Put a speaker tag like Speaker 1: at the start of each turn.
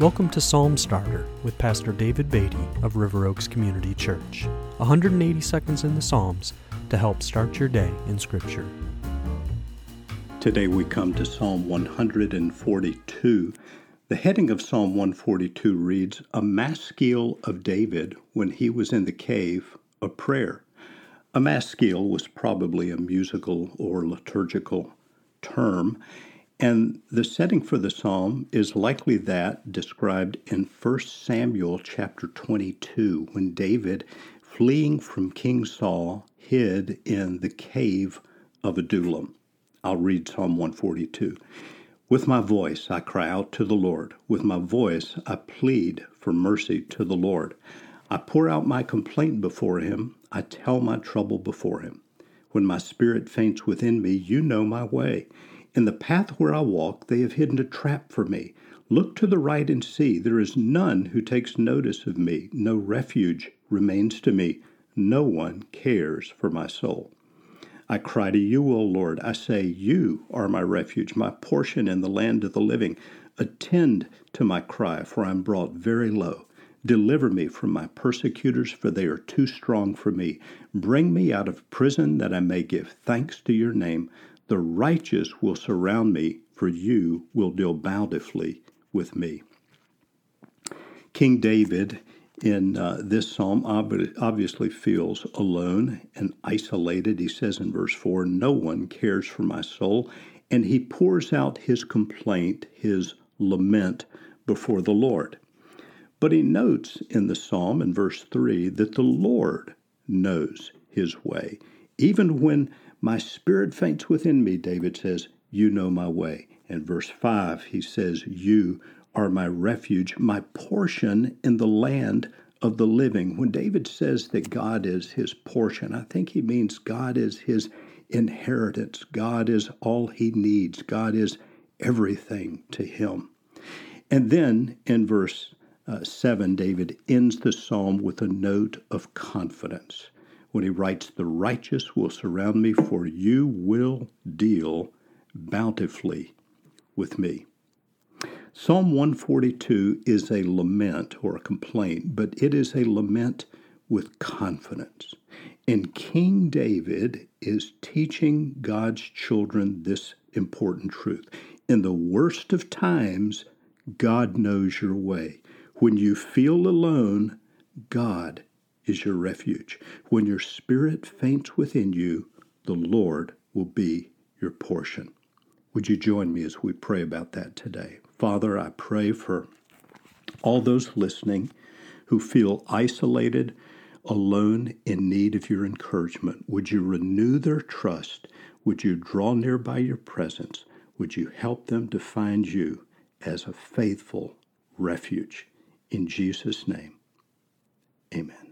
Speaker 1: Welcome to Psalm Starter with Pastor David Beatty of River Oaks Community Church. 180 seconds in the Psalms to help start your day in Scripture.
Speaker 2: Today we come to Psalm 142. The heading of Psalm 142 reads, A Maskil of David when he was in the cave, a prayer. A maskil was probably a musical or liturgical term, and the setting for the psalm is likely that described in 1 Samuel chapter 22 when David, fleeing from King Saul, hid in the cave of Adullam. I'll read Psalm 142. With my voice I cry out to the Lord. With my voice I plead for mercy to the Lord. I pour out my complaint before him. I tell my trouble before him. When my spirit faints within me, you know my way. In the path where I walk, they have hidden a trap for me. Look to the right and see. There is none who takes notice of me. No refuge remains to me. No one cares for my soul. I cry to you, O Lord. I say, You are my refuge, my portion in the land of the living. Attend to my cry, for I am brought very low. Deliver me from my persecutors, for they are too strong for me. Bring me out of prison, that I may give thanks to your name. The righteous will surround me, for you will deal bountifully with me. King David in uh, this psalm obviously feels alone and isolated. He says in verse 4 No one cares for my soul. And he pours out his complaint, his lament before the Lord. But he notes in the psalm in verse 3 that the Lord knows his way. Even when my spirit faints within me, David says, You know my way. In verse 5, he says, You are my refuge, my portion in the land of the living. When David says that God is his portion, I think he means God is his inheritance. God is all he needs. God is everything to him. And then in verse uh, 7, David ends the psalm with a note of confidence when he writes, The righteous will surround me, for you will deal bountifully with me. Psalm 142 is a lament or a complaint, but it is a lament with confidence. And King David is teaching God's children this important truth. In the worst of times, God knows your way. When you feel alone, God is your refuge. When your spirit faints within you, the Lord will be your portion. Would you join me as we pray about that today? Father, I pray for all those listening who feel isolated, alone, in need of your encouragement. Would you renew their trust? Would you draw near by your presence? Would you help them to find you as a faithful refuge? In Jesus' name, amen.